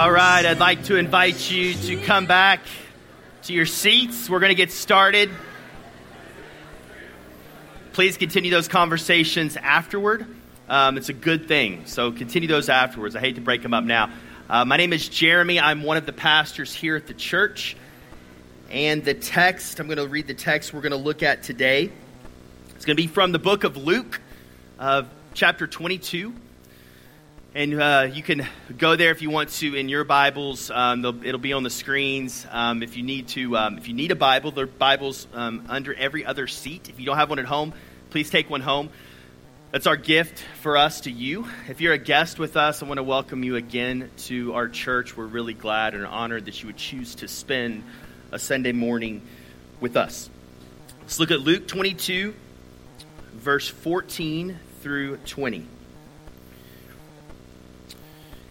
All right, I'd like to invite you to come back to your seats. We're going to get started. Please continue those conversations afterward. Um, it's a good thing, so continue those afterwards. I hate to break them up now. Uh, my name is Jeremy. I'm one of the pastors here at the church. And the text, I'm going to read the text we're going to look at today. It's going to be from the book of Luke, uh, chapter 22. And uh, you can go there if you want to in your Bibles. Um, it'll be on the screens. Um, if you need to, um, if you need a Bible, there are Bibles um, under every other seat. If you don't have one at home, please take one home. That's our gift for us to you. If you're a guest with us, I want to welcome you again to our church. We're really glad and honored that you would choose to spend a Sunday morning with us. Let's look at Luke 22, verse 14 through 20.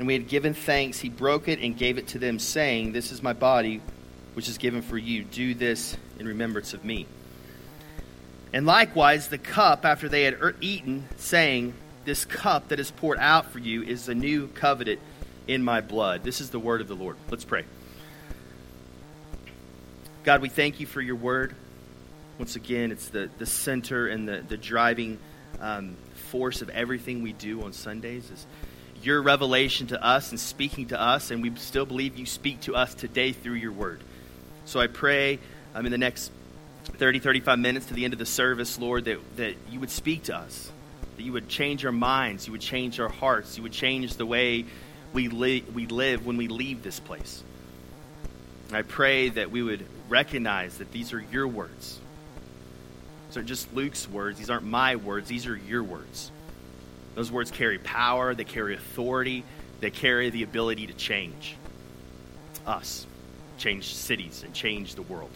and we had given thanks, he broke it and gave it to them, saying, This is my body, which is given for you. Do this in remembrance of me. And likewise, the cup after they had eaten, saying, This cup that is poured out for you is the new covenant in my blood. This is the word of the Lord. Let's pray. God, we thank you for your word. Once again, it's the, the center and the, the driving um, force of everything we do on Sundays. Is your revelation to us and speaking to us, and we still believe you speak to us today through your word. So I pray um, in the next 30, 35 minutes to the end of the service, Lord, that, that you would speak to us, that you would change our minds, you would change our hearts, you would change the way we, li- we live when we leave this place. And I pray that we would recognize that these are your words. These aren't just Luke's words, these aren't my words, these are your words. Those words carry power, they carry authority, they carry the ability to change us, change cities, and change the world.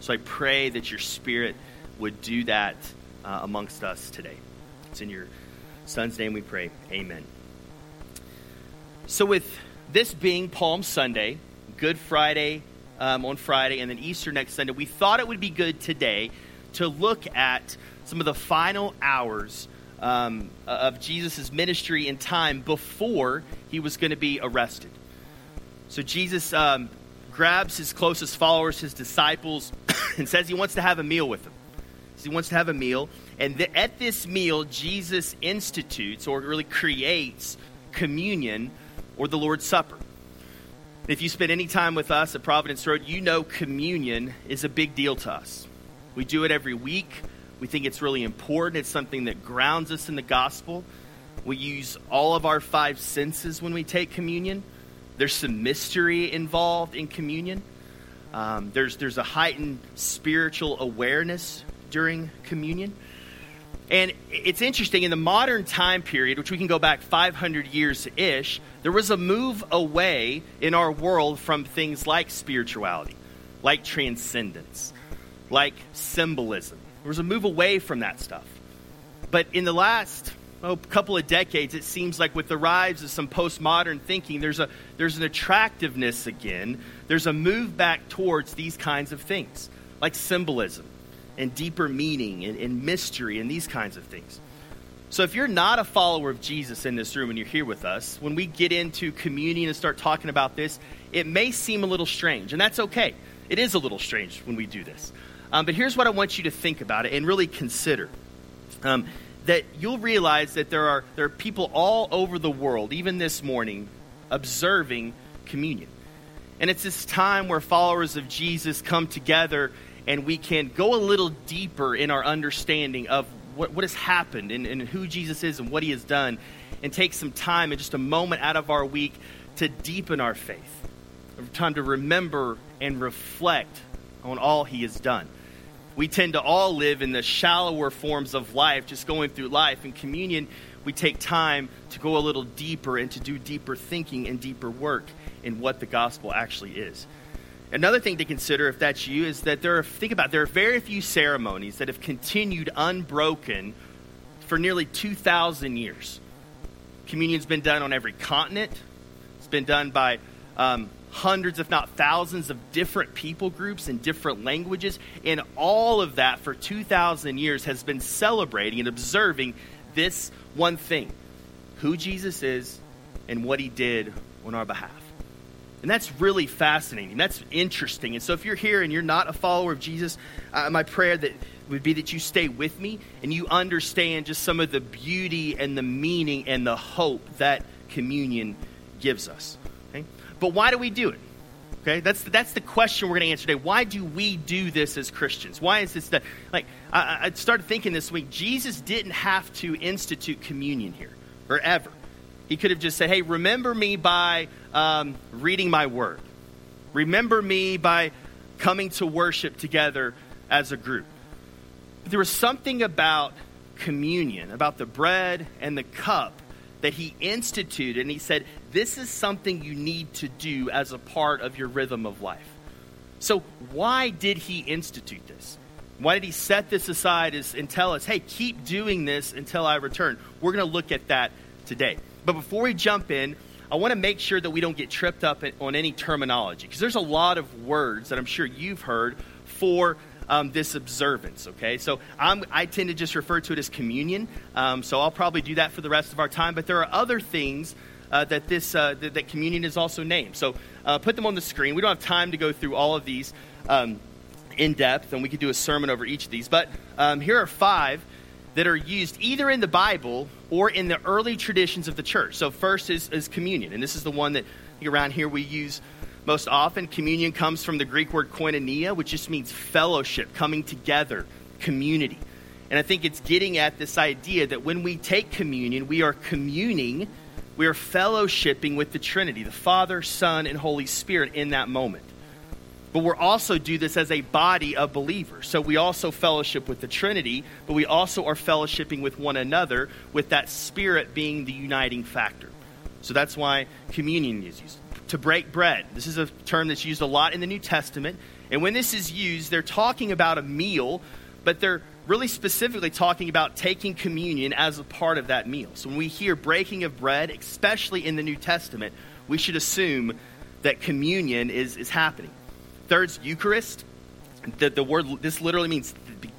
So I pray that your spirit would do that uh, amongst us today. It's in your son's name we pray. Amen. So, with this being Palm Sunday, Good Friday um, on Friday, and then Easter next Sunday, we thought it would be good today to look at some of the final hours um, of Jesus' ministry in time before he was going to be arrested. So Jesus um, grabs his closest followers, his disciples, and says he wants to have a meal with them. So he wants to have a meal. And th- at this meal, Jesus institutes or really creates communion or the Lord's Supper. If you spend any time with us at Providence Road, you know communion is a big deal to us. We do it every week. We think it's really important. It's something that grounds us in the gospel. We use all of our five senses when we take communion. There's some mystery involved in communion. Um, there's, there's a heightened spiritual awareness during communion. And it's interesting, in the modern time period, which we can go back 500 years ish, there was a move away in our world from things like spirituality, like transcendence, like symbolism. There was a move away from that stuff. But in the last oh, couple of decades, it seems like with the rise of some postmodern thinking, there's, a, there's an attractiveness again. There's a move back towards these kinds of things, like symbolism and deeper meaning and, and mystery and these kinds of things. So, if you're not a follower of Jesus in this room and you're here with us, when we get into communion and start talking about this, it may seem a little strange, and that's okay. It is a little strange when we do this. Um, but here's what I want you to think about it and really consider. Um, that you'll realize that there are, there are people all over the world, even this morning, observing communion. And it's this time where followers of Jesus come together and we can go a little deeper in our understanding of what, what has happened and, and who Jesus is and what he has done, and take some time and just a moment out of our week to deepen our faith. Time to remember and reflect on all he has done we tend to all live in the shallower forms of life, just going through life. In communion, we take time to go a little deeper and to do deeper thinking and deeper work. in what the gospel actually is. Another thing to consider, if that's you, is that there are, think about, it, there are very few ceremonies that have continued unbroken for nearly 2,000 years. Communion's been done on every continent. It's been done by um, hundreds, if not thousands, of different people groups in different languages. And all of that for 2,000 years has been celebrating and observing this one thing who Jesus is and what he did on our behalf. And that's really fascinating. That's interesting. And so, if you're here and you're not a follower of Jesus, uh, my prayer that would be that you stay with me and you understand just some of the beauty and the meaning and the hope that communion gives us. But why do we do it? Okay, that's that's the question we're going to answer today. Why do we do this as Christians? Why is this that? Like, I, I started thinking this week. Jesus didn't have to institute communion here or ever. He could have just said, "Hey, remember me by um, reading my word. Remember me by coming to worship together as a group." But there was something about communion, about the bread and the cup that he instituted, and he said, This is something you need to do as a part of your rhythm of life. So, why did he institute this? Why did he set this aside and tell us, hey, keep doing this until I return? We're going to look at that today. But before we jump in, I want to make sure that we don't get tripped up on any terminology because there's a lot of words that I'm sure you've heard for um, this observance, okay? So I'm, i tend to just refer to it as communion, um, so I'll probably do that for the rest of our time, but there are other things uh, that this uh, that, that, communion is also named. So uh, put them on the screen. We don't have time to go through all of these um, in depth, and we could do a sermon over each of these, but um, here are five that are used either in the Bible or in the early traditions of the church. So first is, is communion, and this is the one that around here we use most often, communion comes from the Greek word koinonia, which just means fellowship, coming together, community. And I think it's getting at this idea that when we take communion, we are communing, we are fellowshipping with the Trinity, the Father, Son, and Holy Spirit in that moment. But we're also do this as a body of believers. So we also fellowship with the Trinity, but we also are fellowshipping with one another, with that Spirit being the uniting factor. So that's why communion is used to break bread. This is a term that's used a lot in the New Testament. And when this is used, they're talking about a meal, but they're really specifically talking about taking communion as a part of that meal. So when we hear breaking of bread, especially in the New Testament, we should assume that communion is, is happening. Third's Eucharist. The, the word, this literally means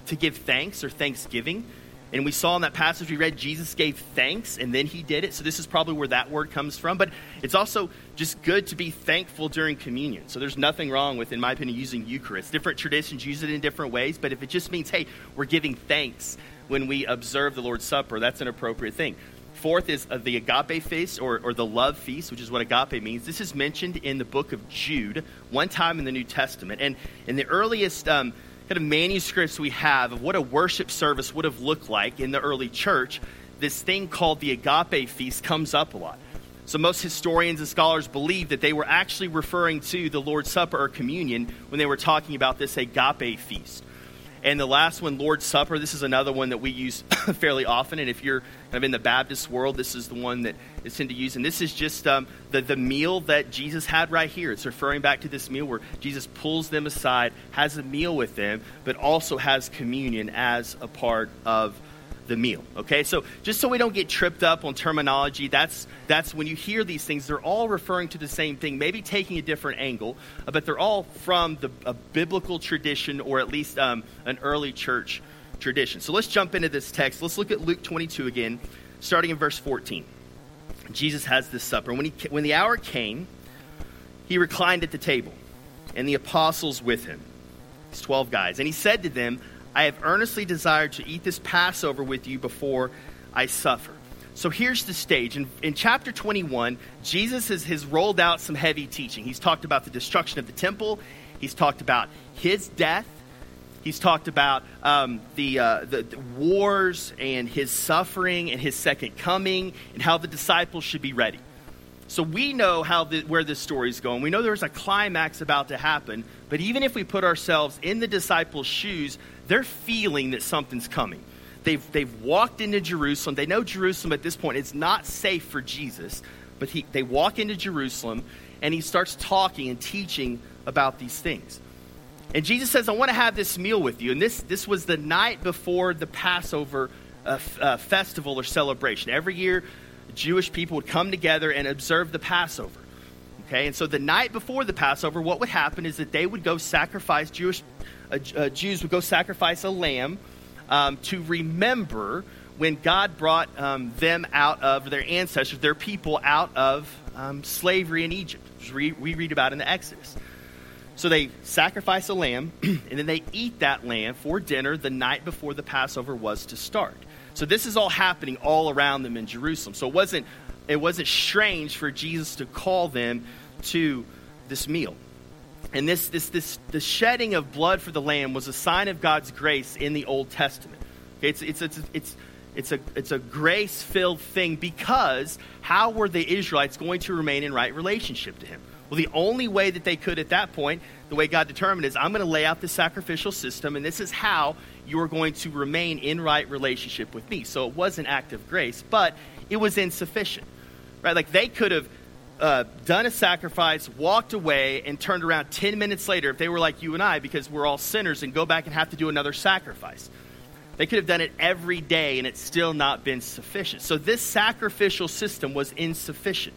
to give thanks or thanksgiving. And we saw in that passage we read, Jesus gave thanks and then he did it. So this is probably where that word comes from. But it's also just good to be thankful during communion. So there's nothing wrong with, in my opinion, using Eucharist. Different traditions use it in different ways. But if it just means, hey, we're giving thanks when we observe the Lord's Supper, that's an appropriate thing. Fourth is uh, the agape feast or, or the love feast, which is what agape means. This is mentioned in the book of Jude one time in the New Testament. And in the earliest. Um, kind of manuscripts we have of what a worship service would have looked like in the early church, this thing called the agape feast comes up a lot. So, most historians and scholars believe that they were actually referring to the Lord's Supper or communion when they were talking about this agape feast. And the last one, Lord's Supper, this is another one that we use fairly often. And if you're kind of in the Baptist world, this is the one that is tend to use. And this is just um, the, the meal that Jesus had right here. It's referring back to this meal where Jesus pulls them aside, has a meal with them, but also has communion as a part of the meal. Okay, so just so we don't get tripped up on terminology, that's that's when you hear these things, they're all referring to the same thing, maybe taking a different angle, uh, but they're all from the a biblical tradition or at least um, an early church tradition. So let's jump into this text. Let's look at Luke 22 again, starting in verse 14. Jesus has this supper. When he when the hour came, he reclined at the table, and the apostles with him. These 12 guys. And he said to them, I have earnestly desired to eat this Passover with you before I suffer. So here's the stage. In, in chapter 21, Jesus has, has rolled out some heavy teaching. He's talked about the destruction of the temple, he's talked about his death, he's talked about um, the, uh, the, the wars and his suffering and his second coming and how the disciples should be ready. So we know how the, where this story is going. We know there's a climax about to happen. But even if we put ourselves in the disciples' shoes, they're feeling that something's coming. They've, they've walked into Jerusalem. They know Jerusalem at this point it's not safe for Jesus, but he, they walk into Jerusalem and he starts talking and teaching about these things. And Jesus says, I want to have this meal with you. And this, this was the night before the Passover uh, f- uh, festival or celebration. Every year, Jewish people would come together and observe the Passover. Okay, and so the night before the Passover, what would happen is that they would go sacrifice, Jewish uh, uh Jews would go sacrifice a lamb um, to remember when God brought um, them out of their ancestors, their people out of um, slavery in Egypt, which we read about in the Exodus. So they sacrifice a lamb, and then they eat that lamb for dinner the night before the Passover was to start. So this is all happening all around them in Jerusalem. So it wasn't, it wasn't strange for Jesus to call them to this meal. And this, this, this, the shedding of blood for the lamb was a sign of God's grace in the Old Testament. It's, it's, it's, it's, it's a, it's a grace filled thing because how were the Israelites going to remain in right relationship to Him? Well, the only way that they could at that point, the way God determined, is I'm going to lay out the sacrificial system, and this is how you are going to remain in right relationship with me. So it was an act of grace, but it was insufficient. Right? Like they could have uh, done a sacrifice, walked away, and turned around 10 minutes later if they were like you and I, because we're all sinners, and go back and have to do another sacrifice. They could have done it every day, and it's still not been sufficient. So this sacrificial system was insufficient.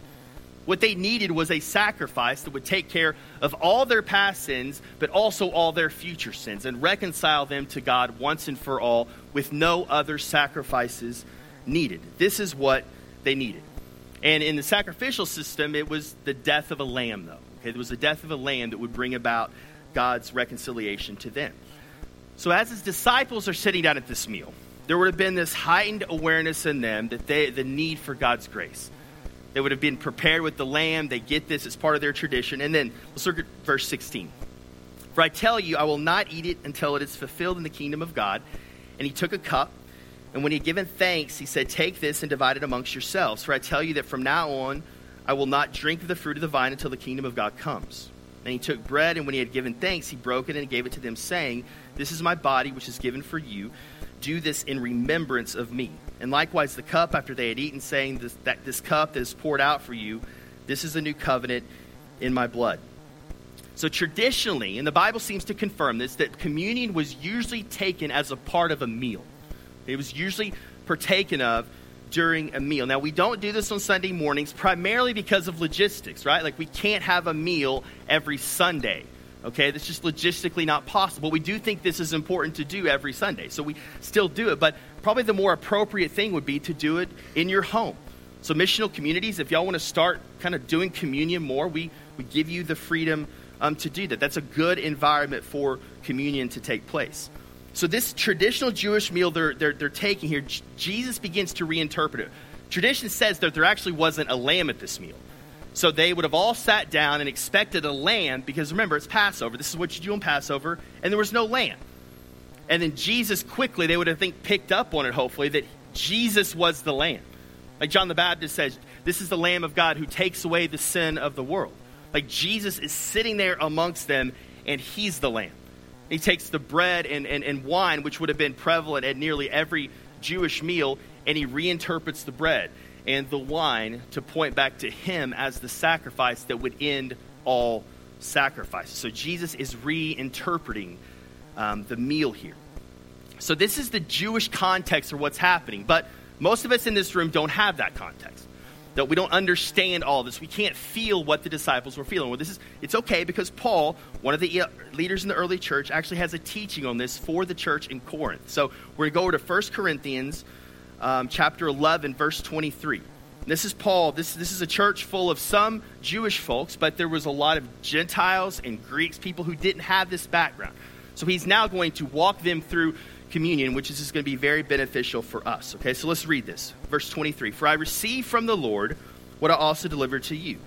What they needed was a sacrifice that would take care of all their past sins, but also all their future sins, and reconcile them to God once and for all with no other sacrifices needed. This is what they needed. And in the sacrificial system, it was the death of a lamb, though. Okay, it was the death of a lamb that would bring about God's reconciliation to them. So as his disciples are sitting down at this meal, there would have been this heightened awareness in them that they the need for God's grace they would have been prepared with the lamb. They get this as part of their tradition. And then let's look at verse 16. For I tell you, I will not eat it until it is fulfilled in the kingdom of God. And he took a cup, and when he had given thanks, he said, Take this and divide it amongst yourselves. For I tell you that from now on, I will not drink of the fruit of the vine until the kingdom of God comes. And he took bread, and when he had given thanks, he broke it and gave it to them, saying, This is my body, which is given for you. Do this in remembrance of me. And likewise, the cup after they had eaten, saying this, that this cup that is poured out for you, this is a new covenant in my blood. So, traditionally, and the Bible seems to confirm this, that communion was usually taken as a part of a meal. It was usually partaken of during a meal. Now, we don't do this on Sunday mornings primarily because of logistics, right? Like, we can't have a meal every Sunday. Okay, that's just logistically not possible. We do think this is important to do every Sunday, so we still do it. But probably the more appropriate thing would be to do it in your home. So, missional communities, if y'all want to start kind of doing communion more, we, we give you the freedom um, to do that. That's a good environment for communion to take place. So, this traditional Jewish meal they're, they're, they're taking here, Jesus begins to reinterpret it. Tradition says that there actually wasn't a lamb at this meal. So they would have all sat down and expected a lamb because remember, it's Passover. This is what you do on Passover, and there was no lamb. And then Jesus quickly, they would have think picked up on it, hopefully, that Jesus was the lamb. Like John the Baptist says, this is the Lamb of God who takes away the sin of the world. Like Jesus is sitting there amongst them, and he's the lamb. He takes the bread and, and, and wine, which would have been prevalent at nearly every Jewish meal, and he reinterprets the bread and the wine to point back to him as the sacrifice that would end all sacrifices. So Jesus is reinterpreting um, the meal here. So this is the Jewish context for what's happening, but most of us in this room don't have that context. That we don't understand all this. We can't feel what the disciples were feeling. Well, this is it's okay because Paul, one of the leaders in the early church, actually has a teaching on this for the church in Corinth. So we're going to go over to 1 Corinthians um, chapter 11, verse 23. This is Paul. This, this is a church full of some Jewish folks, but there was a lot of Gentiles and Greeks, people who didn't have this background. So he's now going to walk them through communion, which is going to be very beneficial for us. Okay, so let's read this. Verse 23 For I received from the Lord what I also delivered to you.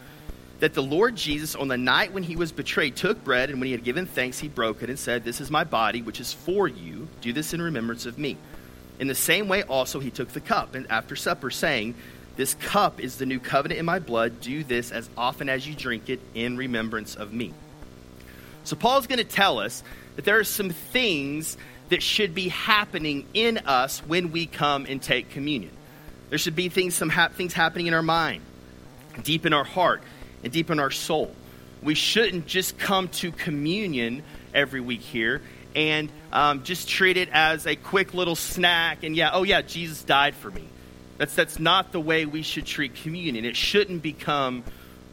That the Lord Jesus, on the night when he was betrayed, took bread, and when he had given thanks, he broke it and said, This is my body, which is for you. Do this in remembrance of me. In the same way, also, he took the cup and after supper, saying, This cup is the new covenant in my blood. Do this as often as you drink it in remembrance of me. So, Paul's going to tell us that there are some things that should be happening in us when we come and take communion. There should be things, some ha- things happening in our mind, deep in our heart, and deep in our soul. We shouldn't just come to communion every week here and um, just treat it as a quick little snack and yeah, oh yeah, Jesus died for me. That's, that's not the way we should treat communion. It shouldn't become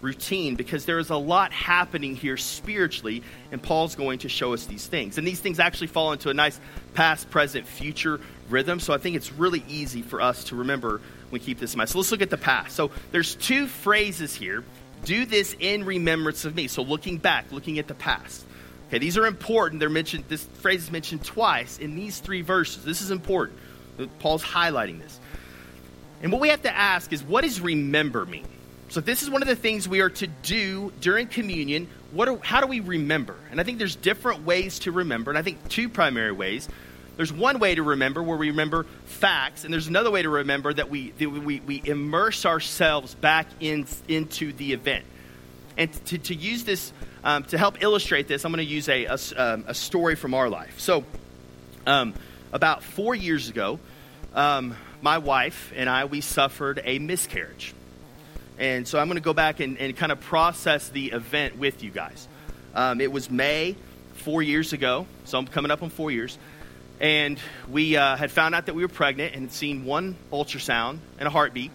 routine because there is a lot happening here spiritually, and Paul's going to show us these things. And these things actually fall into a nice past, present, future rhythm. So I think it's really easy for us to remember when we keep this in mind. So let's look at the past. So there's two phrases here. Do this in remembrance of me. So looking back, looking at the past. Okay, these are important. They're mentioned. This phrase is mentioned twice in these three verses. This is important. Paul's highlighting this. And what we have to ask is, what does remember mean? So, this is one of the things we are to do during communion. What are, how do we remember? And I think there's different ways to remember, and I think two primary ways. There's one way to remember where we remember facts, and there's another way to remember that we, that we, we immerse ourselves back in, into the event. And to, to use this, um, to help illustrate this, I'm going to use a, a, um, a, story from our life. So, um, about four years ago, um, my wife and I, we suffered a miscarriage. And so I'm going to go back and, and kind of process the event with you guys. Um, it was May four years ago, so I'm coming up on four years. And we uh, had found out that we were pregnant and had seen one ultrasound and a heartbeat.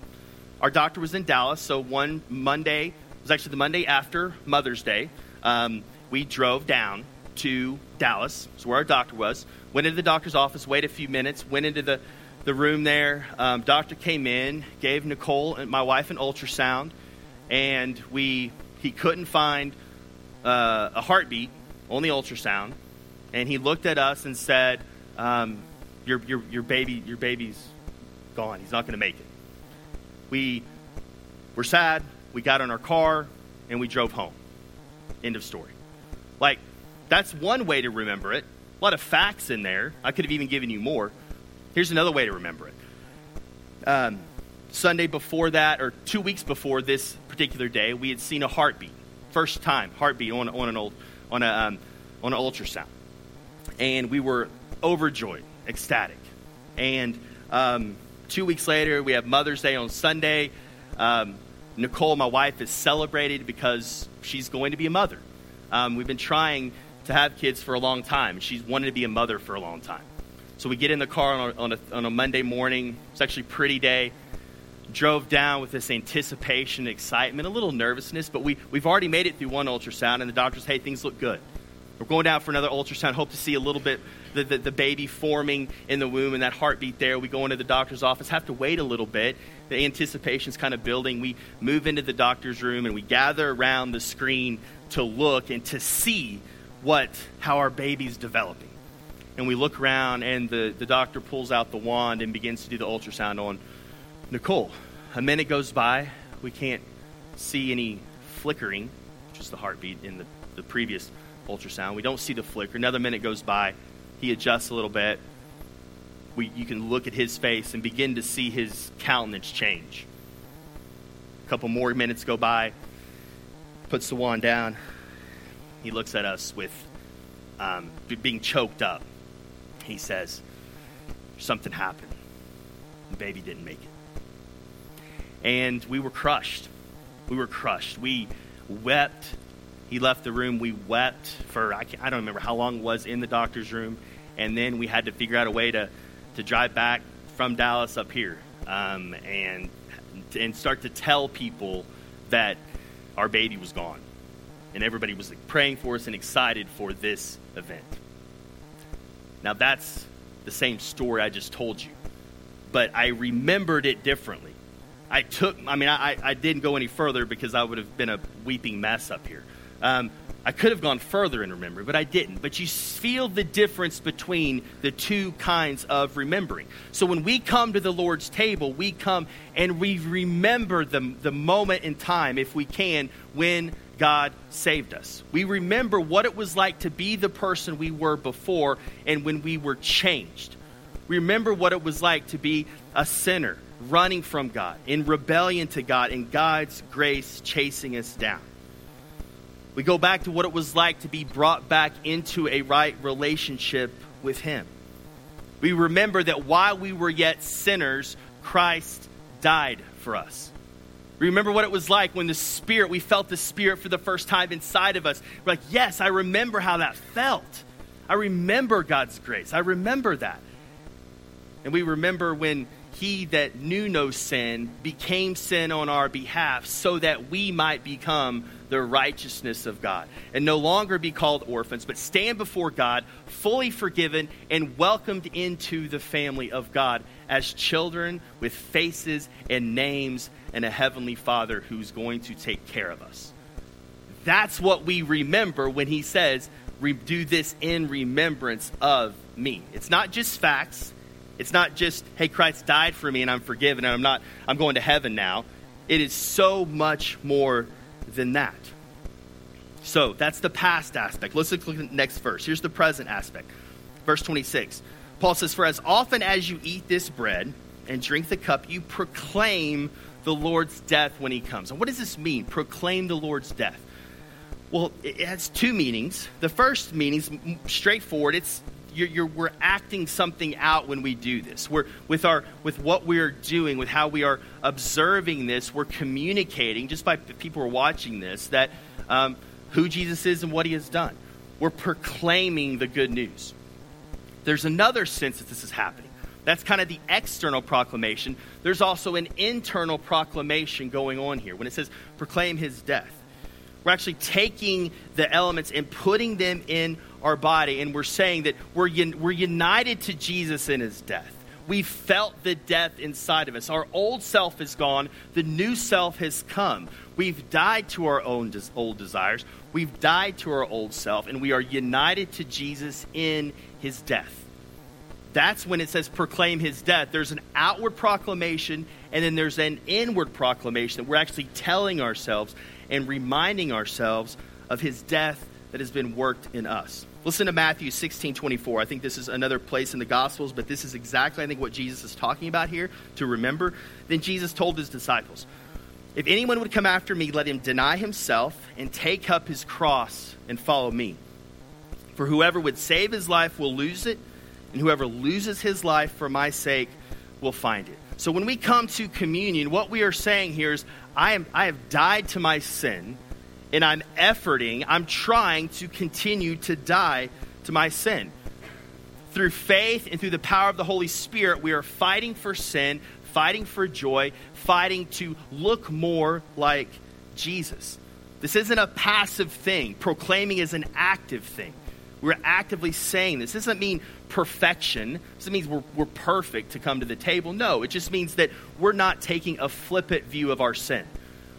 Our doctor was in Dallas, so one Monday, it was actually the Monday after Mother's Day, um, we drove down to Dallas, so where our doctor was, went into the doctor's office, waited a few minutes, went into the the room there. Um, doctor came in, gave Nicole and my wife an ultrasound, and we he couldn't find uh, a heartbeat on the ultrasound, and he looked at us and said, um, "Your your your baby your baby's gone. He's not going to make it." We were sad. We got in our car and we drove home. End of story. Like that's one way to remember it. A lot of facts in there. I could have even given you more. Here's another way to remember it. Um, Sunday before that, or two weeks before this particular day, we had seen a heartbeat. First time heartbeat on, on an old on a um, on an ultrasound, and we were overjoyed, ecstatic. And um, two weeks later, we have Mother's Day on Sunday. Um, Nicole, my wife, is celebrated because she's going to be a mother. Um, we've been trying to have kids for a long time. She's wanted to be a mother for a long time. So we get in the car on a, on a, on a Monday morning. It's actually a pretty day. Drove down with this anticipation, excitement, a little nervousness, but we, we've already made it through one ultrasound, and the doctors, hey, things look good. We're going down for another ultrasound. Hope to see a little bit the, the, the, baby forming in the womb and that heartbeat there. We go into the doctor's office, have to wait a little bit. The anticipation's kind of building. We move into the doctor's room and we gather around the screen to look and to see what how our baby's developing and we look around, and the, the doctor pulls out the wand and begins to do the ultrasound on Nicole. A minute goes by. We can't see any flickering, which is the heartbeat in the, the previous ultrasound. We don't see the flicker. Another minute goes by. He adjusts a little bit. We, you can look at his face and begin to see his countenance change. A couple more minutes go by. Puts the wand down. He looks at us with um, being choked up he says, Something happened. The baby didn't make it. And we were crushed. We were crushed. We wept. He left the room. We wept for, I, I don't remember how long was in the doctor's room. And then we had to figure out a way to, to drive back from Dallas up here um, and, and start to tell people that our baby was gone. And everybody was like, praying for us and excited for this event. Now, that's the same story I just told you, but I remembered it differently. I took, I mean, I, I didn't go any further because I would have been a weeping mess up here. Um, I could have gone further in remembering, but I didn't. But you feel the difference between the two kinds of remembering. So when we come to the Lord's table, we come and we remember the, the moment in time, if we can, when God saved us. We remember what it was like to be the person we were before and when we were changed. We remember what it was like to be a sinner, running from God, in rebellion to God, and God's grace chasing us down. We go back to what it was like to be brought back into a right relationship with Him. We remember that while we were yet sinners, Christ died for us. Remember what it was like when the Spirit, we felt the Spirit for the first time inside of us. We're like, yes, I remember how that felt. I remember God's grace. I remember that. And we remember when He that knew no sin became sin on our behalf so that we might become the righteousness of God and no longer be called orphans, but stand before God fully forgiven and welcomed into the family of God as children with faces and names and a heavenly Father who's going to take care of us. That's what we remember when he says, do this in remembrance of me. It's not just facts. It's not just, hey, Christ died for me and I'm forgiven and I'm not, I'm going to heaven now. It is so much more than that. So that's the past aspect. Let's look at the next verse. Here's the present aspect. Verse 26. Paul says, For as often as you eat this bread and drink the cup, you proclaim the Lord's death when he comes. And what does this mean? Proclaim the Lord's death. Well, it has two meanings. The first meaning is straightforward. It's you're, you're, we're acting something out when we do this. We're with our with what we're doing, with how we are observing this. We're communicating just by people who are watching this that um, who Jesus is and what He has done. We're proclaiming the good news. There's another sense that this is happening. That's kind of the external proclamation. There's also an internal proclamation going on here when it says proclaim his death. We're actually taking the elements and putting them in our body, and we're saying that we're, we're united to Jesus in his death. We felt the death inside of us. Our old self is gone, the new self has come. We've died to our own des- old desires, we've died to our old self, and we are united to Jesus in his death. That's when it says proclaim his death. There's an outward proclamation, and then there's an inward proclamation that we're actually telling ourselves and reminding ourselves of his death that has been worked in us. Listen to Matthew 16 24. I think this is another place in the Gospels, but this is exactly, I think, what Jesus is talking about here to remember. Then Jesus told his disciples, If anyone would come after me, let him deny himself and take up his cross and follow me. For whoever would save his life will lose it, and whoever loses his life for my sake will find it. So when we come to communion, what we are saying here is, I, am, I have died to my sin, and I'm efforting, I'm trying to continue to die to my sin. Through faith and through the power of the Holy Spirit, we are fighting for sin, fighting for joy, fighting to look more like Jesus. This isn't a passive thing. Proclaiming is an active thing. We're actively saying this. This doesn't mean perfection. This doesn't mean we're, we're perfect to come to the table. No, it just means that we're not taking a flippant view of our sin.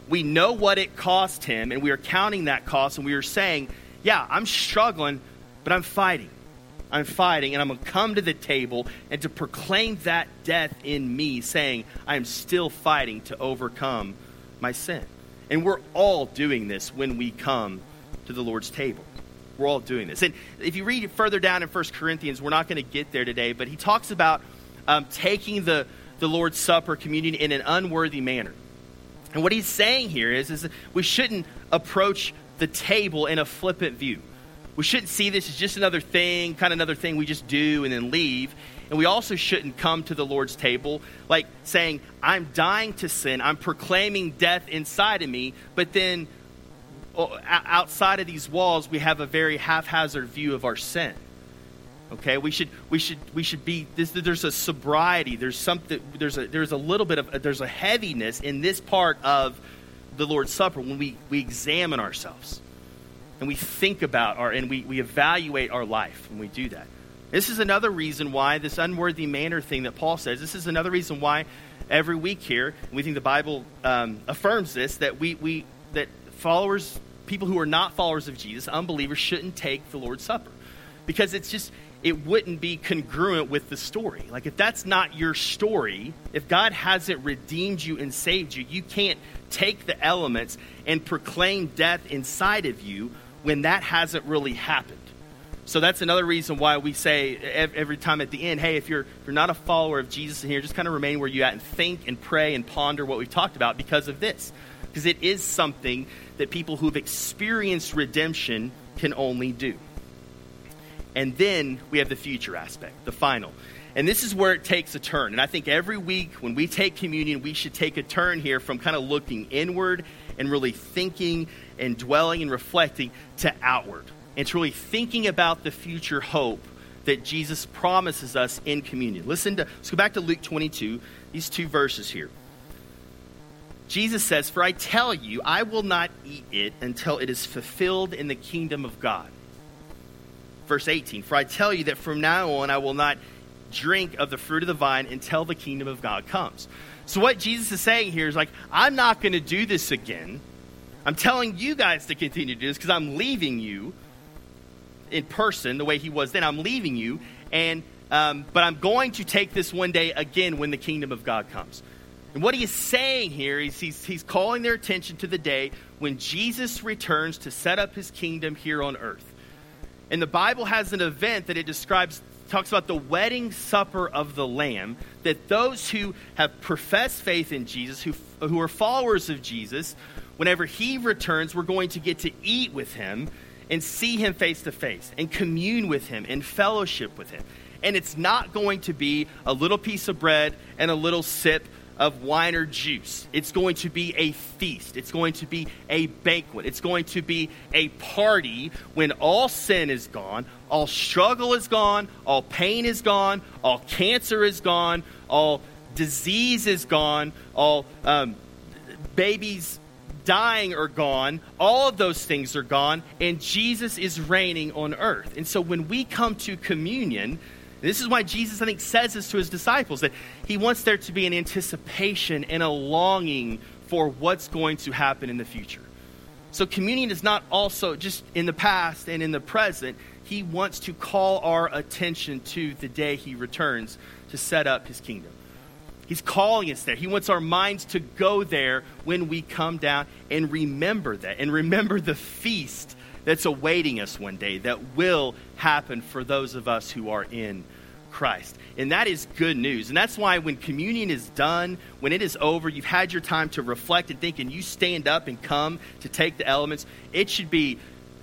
We know what it cost him, and we are counting that cost, and we are saying, yeah, I'm struggling, but I'm fighting. I'm fighting, and I'm going to come to the table and to proclaim that death in me, saying, I am still fighting to overcome my sin. And we're all doing this when we come to the Lord's table. We're all doing this. And if you read further down in 1 Corinthians, we're not going to get there today, but he talks about um, taking the, the Lord's Supper communion in an unworthy manner. And what he's saying here is, is we shouldn't approach the table in a flippant view. We shouldn't see this as just another thing, kind of another thing we just do and then leave. And we also shouldn't come to the Lord's table like saying, I'm dying to sin, I'm proclaiming death inside of me, but then outside of these walls, we have a very haphazard view of our sin. Okay, we should we should we should be. This, there's a sobriety. There's something. There's a there's a little bit of there's a heaviness in this part of the Lord's Supper when we we examine ourselves and we think about our and we, we evaluate our life when we do that. This is another reason why this unworthy manner thing that Paul says. This is another reason why every week here we think the Bible um, affirms this that we we that followers people who are not followers of Jesus, unbelievers, shouldn't take the Lord's Supper. Because it's just, it wouldn't be congruent with the story. Like, if that's not your story, if God hasn't redeemed you and saved you, you can't take the elements and proclaim death inside of you when that hasn't really happened. So that's another reason why we say every time at the end, hey, if you're, if you're not a follower of Jesus in here, just kind of remain where you're at and think and pray and ponder what we've talked about because of this. Because it is something that people who've experienced redemption can only do. And then we have the future aspect, the final. And this is where it takes a turn. And I think every week when we take communion, we should take a turn here from kind of looking inward and really thinking and dwelling and reflecting to outward. And to really thinking about the future hope that Jesus promises us in communion. Listen to, let's go back to Luke 22, these two verses here. Jesus says, For I tell you, I will not eat it until it is fulfilled in the kingdom of God. Verse 18, For I tell you that from now on I will not drink of the fruit of the vine until the kingdom of God comes. So, what Jesus is saying here is like, I'm not going to do this again. I'm telling you guys to continue to do this because I'm leaving you in person the way he was then. I'm leaving you, and um, but I'm going to take this one day again when the kingdom of God comes. And what he is saying here is he's, he's calling their attention to the day when Jesus returns to set up his kingdom here on earth. And the Bible has an event that it describes, talks about the wedding supper of the Lamb, that those who have professed faith in Jesus, who, who are followers of Jesus, whenever he returns, we're going to get to eat with him and see him face to face and commune with him and fellowship with him. And it's not going to be a little piece of bread and a little sip of wine or juice. It's going to be a feast. It's going to be a banquet. It's going to be a party when all sin is gone, all struggle is gone, all pain is gone, all cancer is gone, all disease is gone, all um, babies dying are gone. All of those things are gone, and Jesus is reigning on earth. And so when we come to communion, this is why Jesus, I think, says this to his disciples that he wants there to be an anticipation and a longing for what's going to happen in the future. So, communion is not also just in the past and in the present. He wants to call our attention to the day he returns to set up his kingdom. He's calling us there. He wants our minds to go there when we come down and remember that and remember the feast that's awaiting us one day that will happen for those of us who are in Christ. And that is good news. And that's why when communion is done, when it is over, you've had your time to reflect and think, and you stand up and come to take the elements, it should be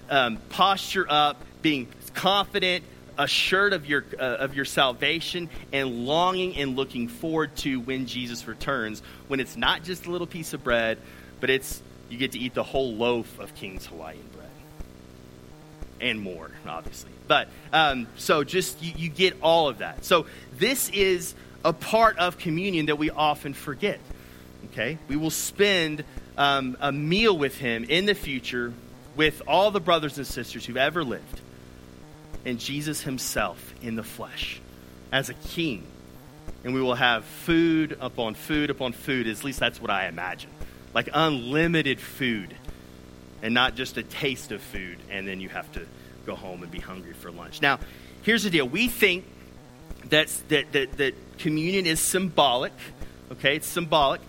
um, posture up, being confident, assured of your, uh, of your salvation, and longing and looking forward to when Jesus returns, when it's not just a little piece of bread, but it's you get to eat the whole loaf of King's Hawaiian bread and more, obviously. But um, so just you, you get all of that. So this is a part of communion that we often forget. Okay, we will spend um, a meal with Him in the future with all the brothers and sisters who've ever lived, and Jesus Himself in the flesh as a King. And we will have food upon food upon food. At least that's what I imagine. Like unlimited food and not just a taste of food, and then you have to go home and be hungry for lunch. Now, here's the deal. We think that's, that, that, that communion is symbolic, okay? It's symbolic.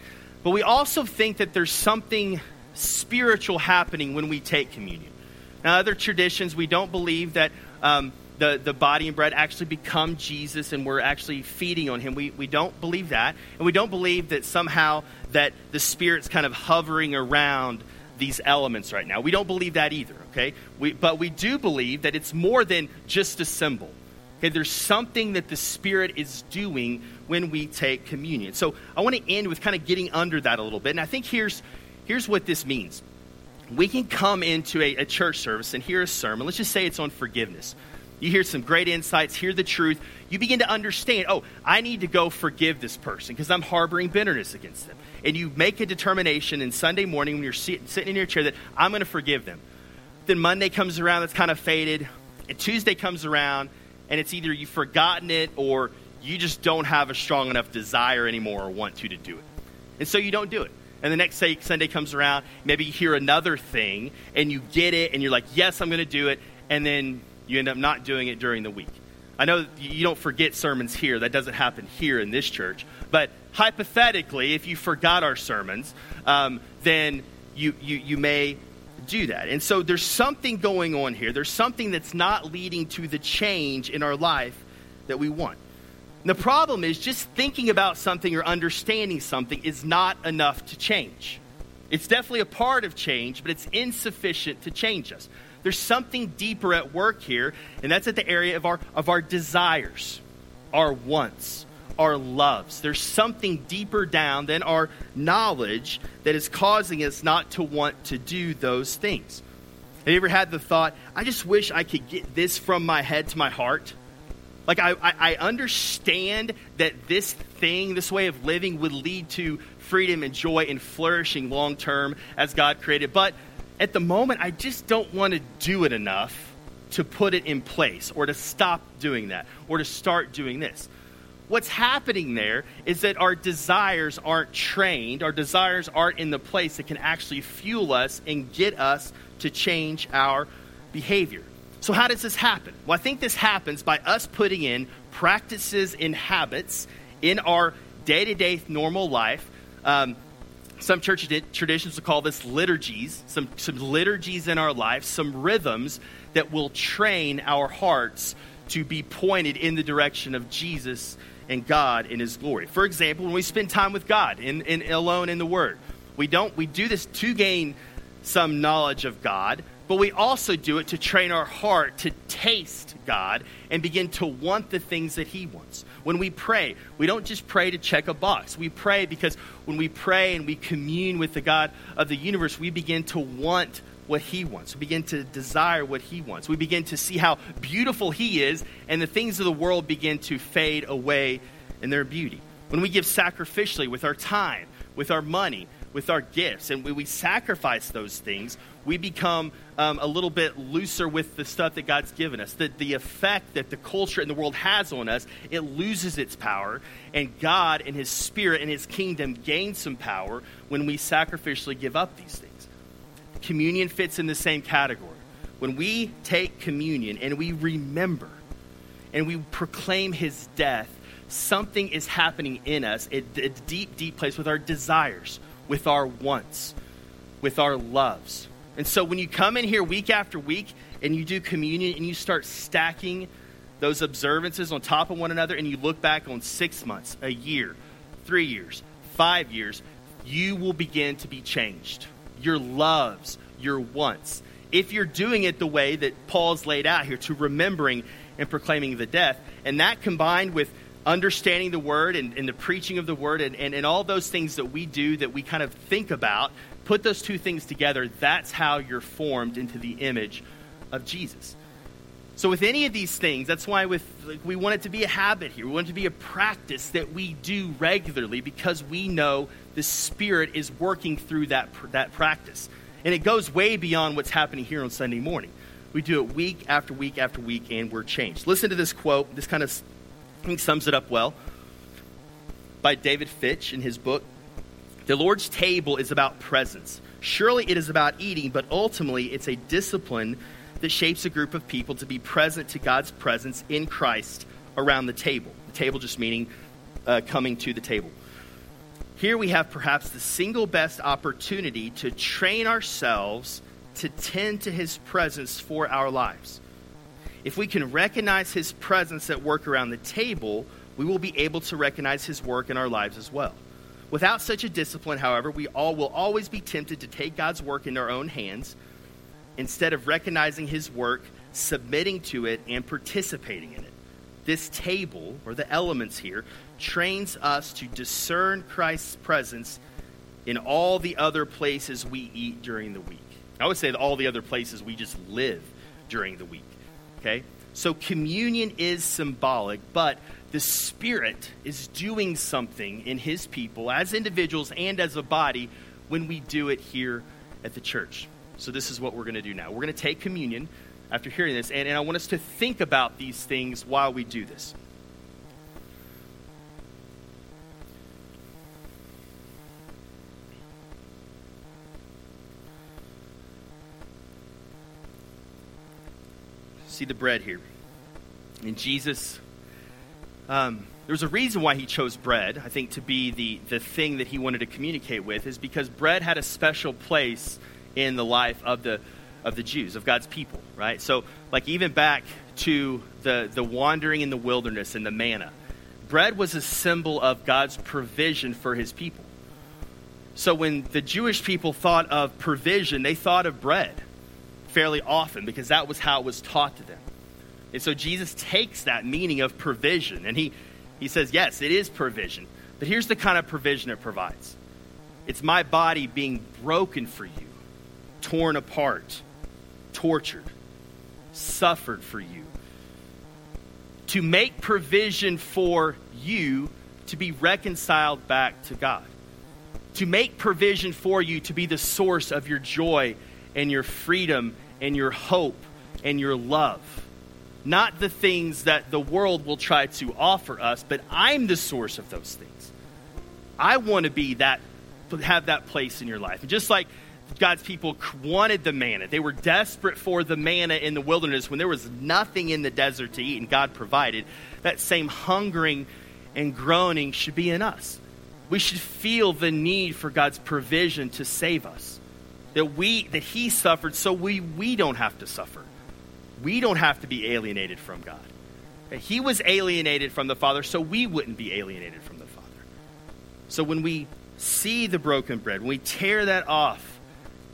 But we also think that there's something spiritual happening when we take communion. Now, other traditions, we don't believe that um, the, the body and bread actually become Jesus and we're actually feeding on him. We, we don't believe that. And we don't believe that somehow that the Spirit's kind of hovering around these elements right now. We don't believe that either, okay? We, but we do believe that it's more than just a symbol. Okay, there's something that the Spirit is doing when we take communion. So I want to end with kind of getting under that a little bit. And I think here's, here's what this means. We can come into a, a church service and hear a sermon. Let's just say it's on forgiveness. You hear some great insights, hear the truth. You begin to understand, oh, I need to go forgive this person because I'm harboring bitterness against them. And you make a determination in Sunday morning when you're sitting in your chair that I'm going to forgive them. Then Monday comes around, that's kind of faded. And Tuesday comes around, and it's either you've forgotten it or you just don't have a strong enough desire anymore or want to to do it. And so you don't do it. And the next say, Sunday comes around, maybe you hear another thing, and you get it, and you're like, yes, I'm going to do it. And then you end up not doing it during the week. I know you don't forget sermons here. That doesn't happen here in this church. But hypothetically, if you forgot our sermons, um, then you, you, you may do that. And so there's something going on here. There's something that's not leading to the change in our life that we want. And the problem is just thinking about something or understanding something is not enough to change. It's definitely a part of change, but it's insufficient to change us. There's something deeper at work here, and that's at the area of our, of our desires. our wants, our loves. There's something deeper down than our knowledge that is causing us not to want to do those things. Have you ever had the thought, I just wish I could get this from my head to my heart? Like, I, I, I understand that this thing, this way of living, would lead to freedom and joy and flourishing long term as God created. But at the moment, I just don't want to do it enough to put it in place or to stop doing that or to start doing this. What's happening there is that our desires aren't trained, our desires aren't in the place that can actually fuel us and get us to change our behavior. So, how does this happen? Well, I think this happens by us putting in practices and habits in our day to day normal life. Um, some church traditions will call this liturgies, some, some liturgies in our life, some rhythms that will train our hearts to be pointed in the direction of Jesus and God in His glory. For example, when we spend time with God in, in alone in the Word, we don't we do this to gain some knowledge of God, but we also do it to train our heart to taste God and begin to want the things that He wants. When we pray, we don't just pray to check a box. We pray because when we pray and we commune with the God of the universe, we begin to want what He wants. We begin to desire what He wants. We begin to see how beautiful He is, and the things of the world begin to fade away in their beauty. When we give sacrificially with our time, with our money, with our gifts, and when we sacrifice those things, we become um, a little bit looser with the stuff that God's given us. The, the effect that the culture and the world has on us, it loses its power, and God and His Spirit and His kingdom gain some power when we sacrificially give up these things. Communion fits in the same category. When we take communion and we remember and we proclaim His death, something is happening in us at a deep, deep place with our desires with our wants, with our loves. And so when you come in here week after week and you do communion and you start stacking those observances on top of one another and you look back on six months, a year, three years, five years, you will begin to be changed. Your loves, your wants. If you're doing it the way that Paul's laid out here, to remembering and proclaiming the death, and that combined with understanding the word and, and the preaching of the word and, and, and all those things that we do that we kind of think about, put those two things together, that's how you're formed into the image of Jesus. So, with any of these things, that's why with, like, we want it to be a habit here. We want it to be a practice that we do regularly because we know the Spirit is working through that, that practice. And it goes way beyond what's happening here on Sunday morning. We do it week after week after week, and we're changed. Listen to this quote. This kind of Think sums it up well by David Fitch in his book. The Lord's table is about presence. Surely it is about eating, but ultimately it's a discipline that shapes a group of people to be present to God's presence in Christ around the table. The table just meaning uh, coming to the table. Here we have perhaps the single best opportunity to train ourselves to tend to his presence for our lives. If we can recognize his presence at work around the table, we will be able to recognize his work in our lives as well. Without such a discipline, however, we all will always be tempted to take God's work in our own hands instead of recognizing his work, submitting to it, and participating in it. This table, or the elements here, trains us to discern Christ's presence in all the other places we eat during the week. I would say all the other places we just live during the week. Okay? So communion is symbolic, but the Spirit is doing something in His people as individuals and as a body when we do it here at the church. So this is what we're going to do now. We're going to take communion after hearing this, and, and I want us to think about these things while we do this. See the bread here. And Jesus, um, there's a reason why he chose bread, I think, to be the, the thing that he wanted to communicate with, is because bread had a special place in the life of the, of the Jews, of God's people, right? So, like, even back to the, the wandering in the wilderness and the manna, bread was a symbol of God's provision for his people. So, when the Jewish people thought of provision, they thought of bread fairly often because that was how it was taught to them. And so Jesus takes that meaning of provision and he, he says, Yes, it is provision. But here's the kind of provision it provides it's my body being broken for you, torn apart, tortured, suffered for you. To make provision for you to be reconciled back to God. To make provision for you to be the source of your joy and your freedom and your hope and your love. Not the things that the world will try to offer us, but I'm the source of those things. I want to be that, have that place in your life. And just like God's people wanted the manna, they were desperate for the manna in the wilderness when there was nothing in the desert to eat and God provided. That same hungering and groaning should be in us. We should feel the need for God's provision to save us. That we that he suffered so we we don't have to suffer. We don't have to be alienated from God. He was alienated from the Father so we wouldn't be alienated from the Father. So when we see the broken bread, when we tear that off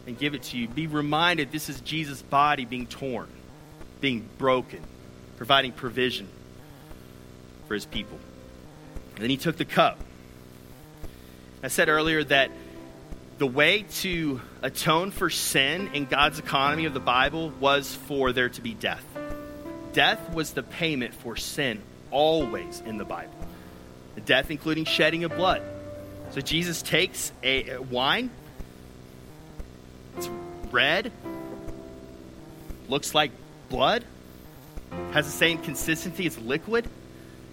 and give it to you, be reminded this is Jesus' body being torn, being broken, providing provision for his people. And then he took the cup. I said earlier that the way to atone for sin in God's economy of the Bible was for there to be death. Death was the payment for sin always in the Bible. Death including shedding of blood. So Jesus takes a, a wine. It's red. Looks like blood. Has the same consistency. It's liquid.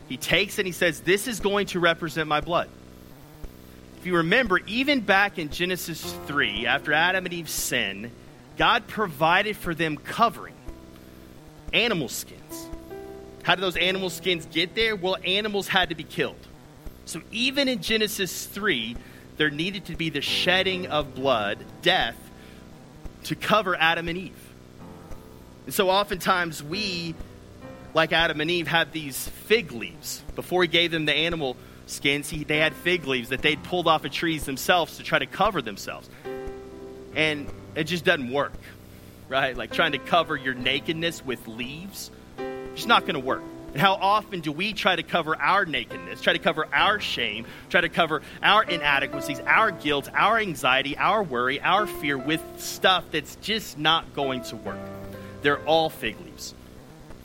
He takes and he says, This is going to represent my blood. If you remember, even back in Genesis 3, after Adam and Eve sin, God provided for them covering animal skins. How did those animal skins get there? Well, animals had to be killed. So even in Genesis 3, there needed to be the shedding of blood, death, to cover Adam and Eve. And so oftentimes we like Adam and Eve, had these fig leaves. Before he gave them the animal skins, he, they had fig leaves that they'd pulled off of trees themselves to try to cover themselves. And it just doesn't work, right? Like trying to cover your nakedness with leaves, it's not going to work. And how often do we try to cover our nakedness, try to cover our shame, try to cover our inadequacies, our guilt, our anxiety, our worry, our fear with stuff that's just not going to work? They're all fig leaves.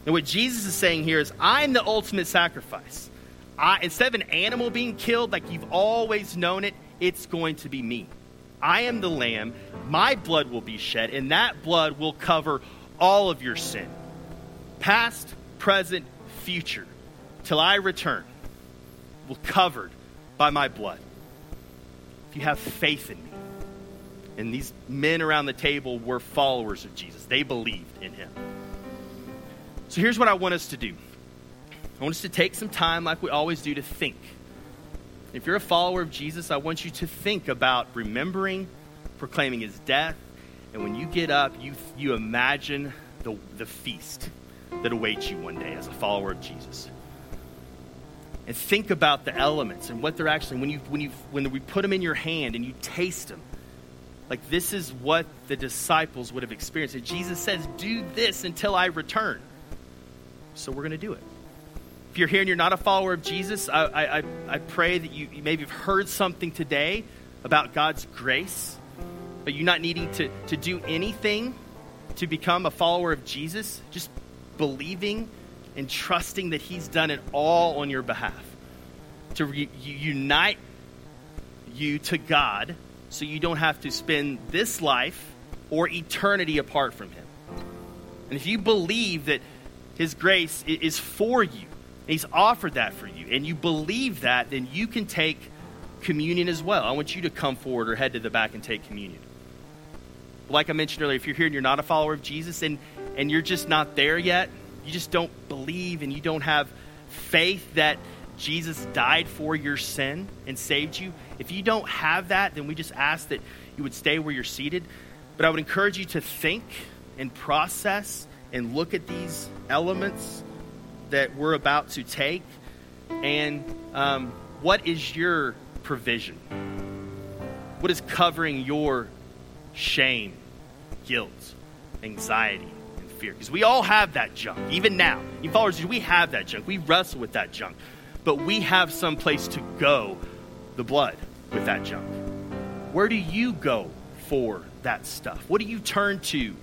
And what Jesus is saying here is, I'm the ultimate sacrifice. I, instead of an animal being killed like you've always known it, it's going to be me. I am the lamb. My blood will be shed, and that blood will cover all of your sin past, present, future, till I return, will covered by my blood. If you have faith in me, and these men around the table were followers of Jesus, they believed in him. So here's what I want us to do I want us to take some time, like we always do, to think. If you're a follower of Jesus, I want you to think about remembering, proclaiming his death, and when you get up, you, you imagine the, the feast that awaits you one day as a follower of Jesus. And think about the elements and what they're actually, when, you, when, you, when we put them in your hand and you taste them, like this is what the disciples would have experienced. And Jesus says, Do this until I return. So we're going to do it. If you're here and you're not a follower of Jesus, I, I, I pray that you, you maybe have heard something today about God's grace, but you're not needing to, to do anything to become a follower of Jesus, just believing and trusting that He's done it all on your behalf. To re- unite you to God so you don't have to spend this life or eternity apart from Him. And if you believe that his grace is for you. He's offered that for you. And you believe that, then you can take communion as well. I want you to come forward or head to the back and take communion. Like I mentioned earlier, if you're here and you're not a follower of Jesus and, and you're just not there yet, you just don't believe and you don't have faith that Jesus died for your sin and saved you, if you don't have that, then we just ask that you would stay where you're seated. But I would encourage you to think and process and look at these elements that we're about to take and um, what is your provision? What is covering your shame, guilt, anxiety, and fear. Because we all have that junk. Even now, you followers, we have that junk. We wrestle with that junk. But we have some place to go, the blood, with that junk. Where do you go for that stuff? What do you turn to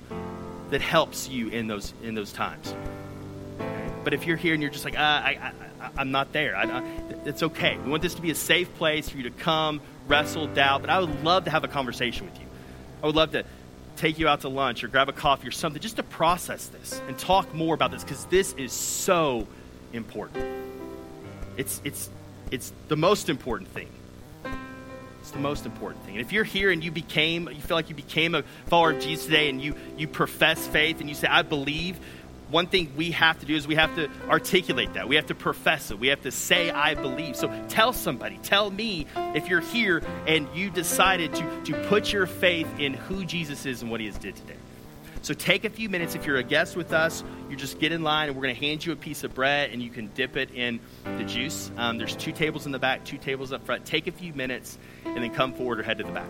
that helps you in those in those times? But if you're here and you're just like, uh, I, I, am not there, I, it's okay. We want this to be a safe place for you to come, wrestle, doubt. But I would love to have a conversation with you. I would love to take you out to lunch or grab a coffee or something just to process this and talk more about this because this is so important. It's, it's, it's the most important thing. It's the most important thing. And if you're here and you became, you feel like you became a follower of Jesus today and you, you profess faith and you say, I believe, one thing we have to do is we have to articulate that. We have to profess it. We have to say, I believe. So tell somebody, tell me if you're here and you decided to, to put your faith in who Jesus is and what he has did today. So take a few minutes. If you're a guest with us, you just get in line and we're going to hand you a piece of bread and you can dip it in the juice. Um, there's two tables in the back, two tables up front. Take a few minutes and then come forward or head to the back.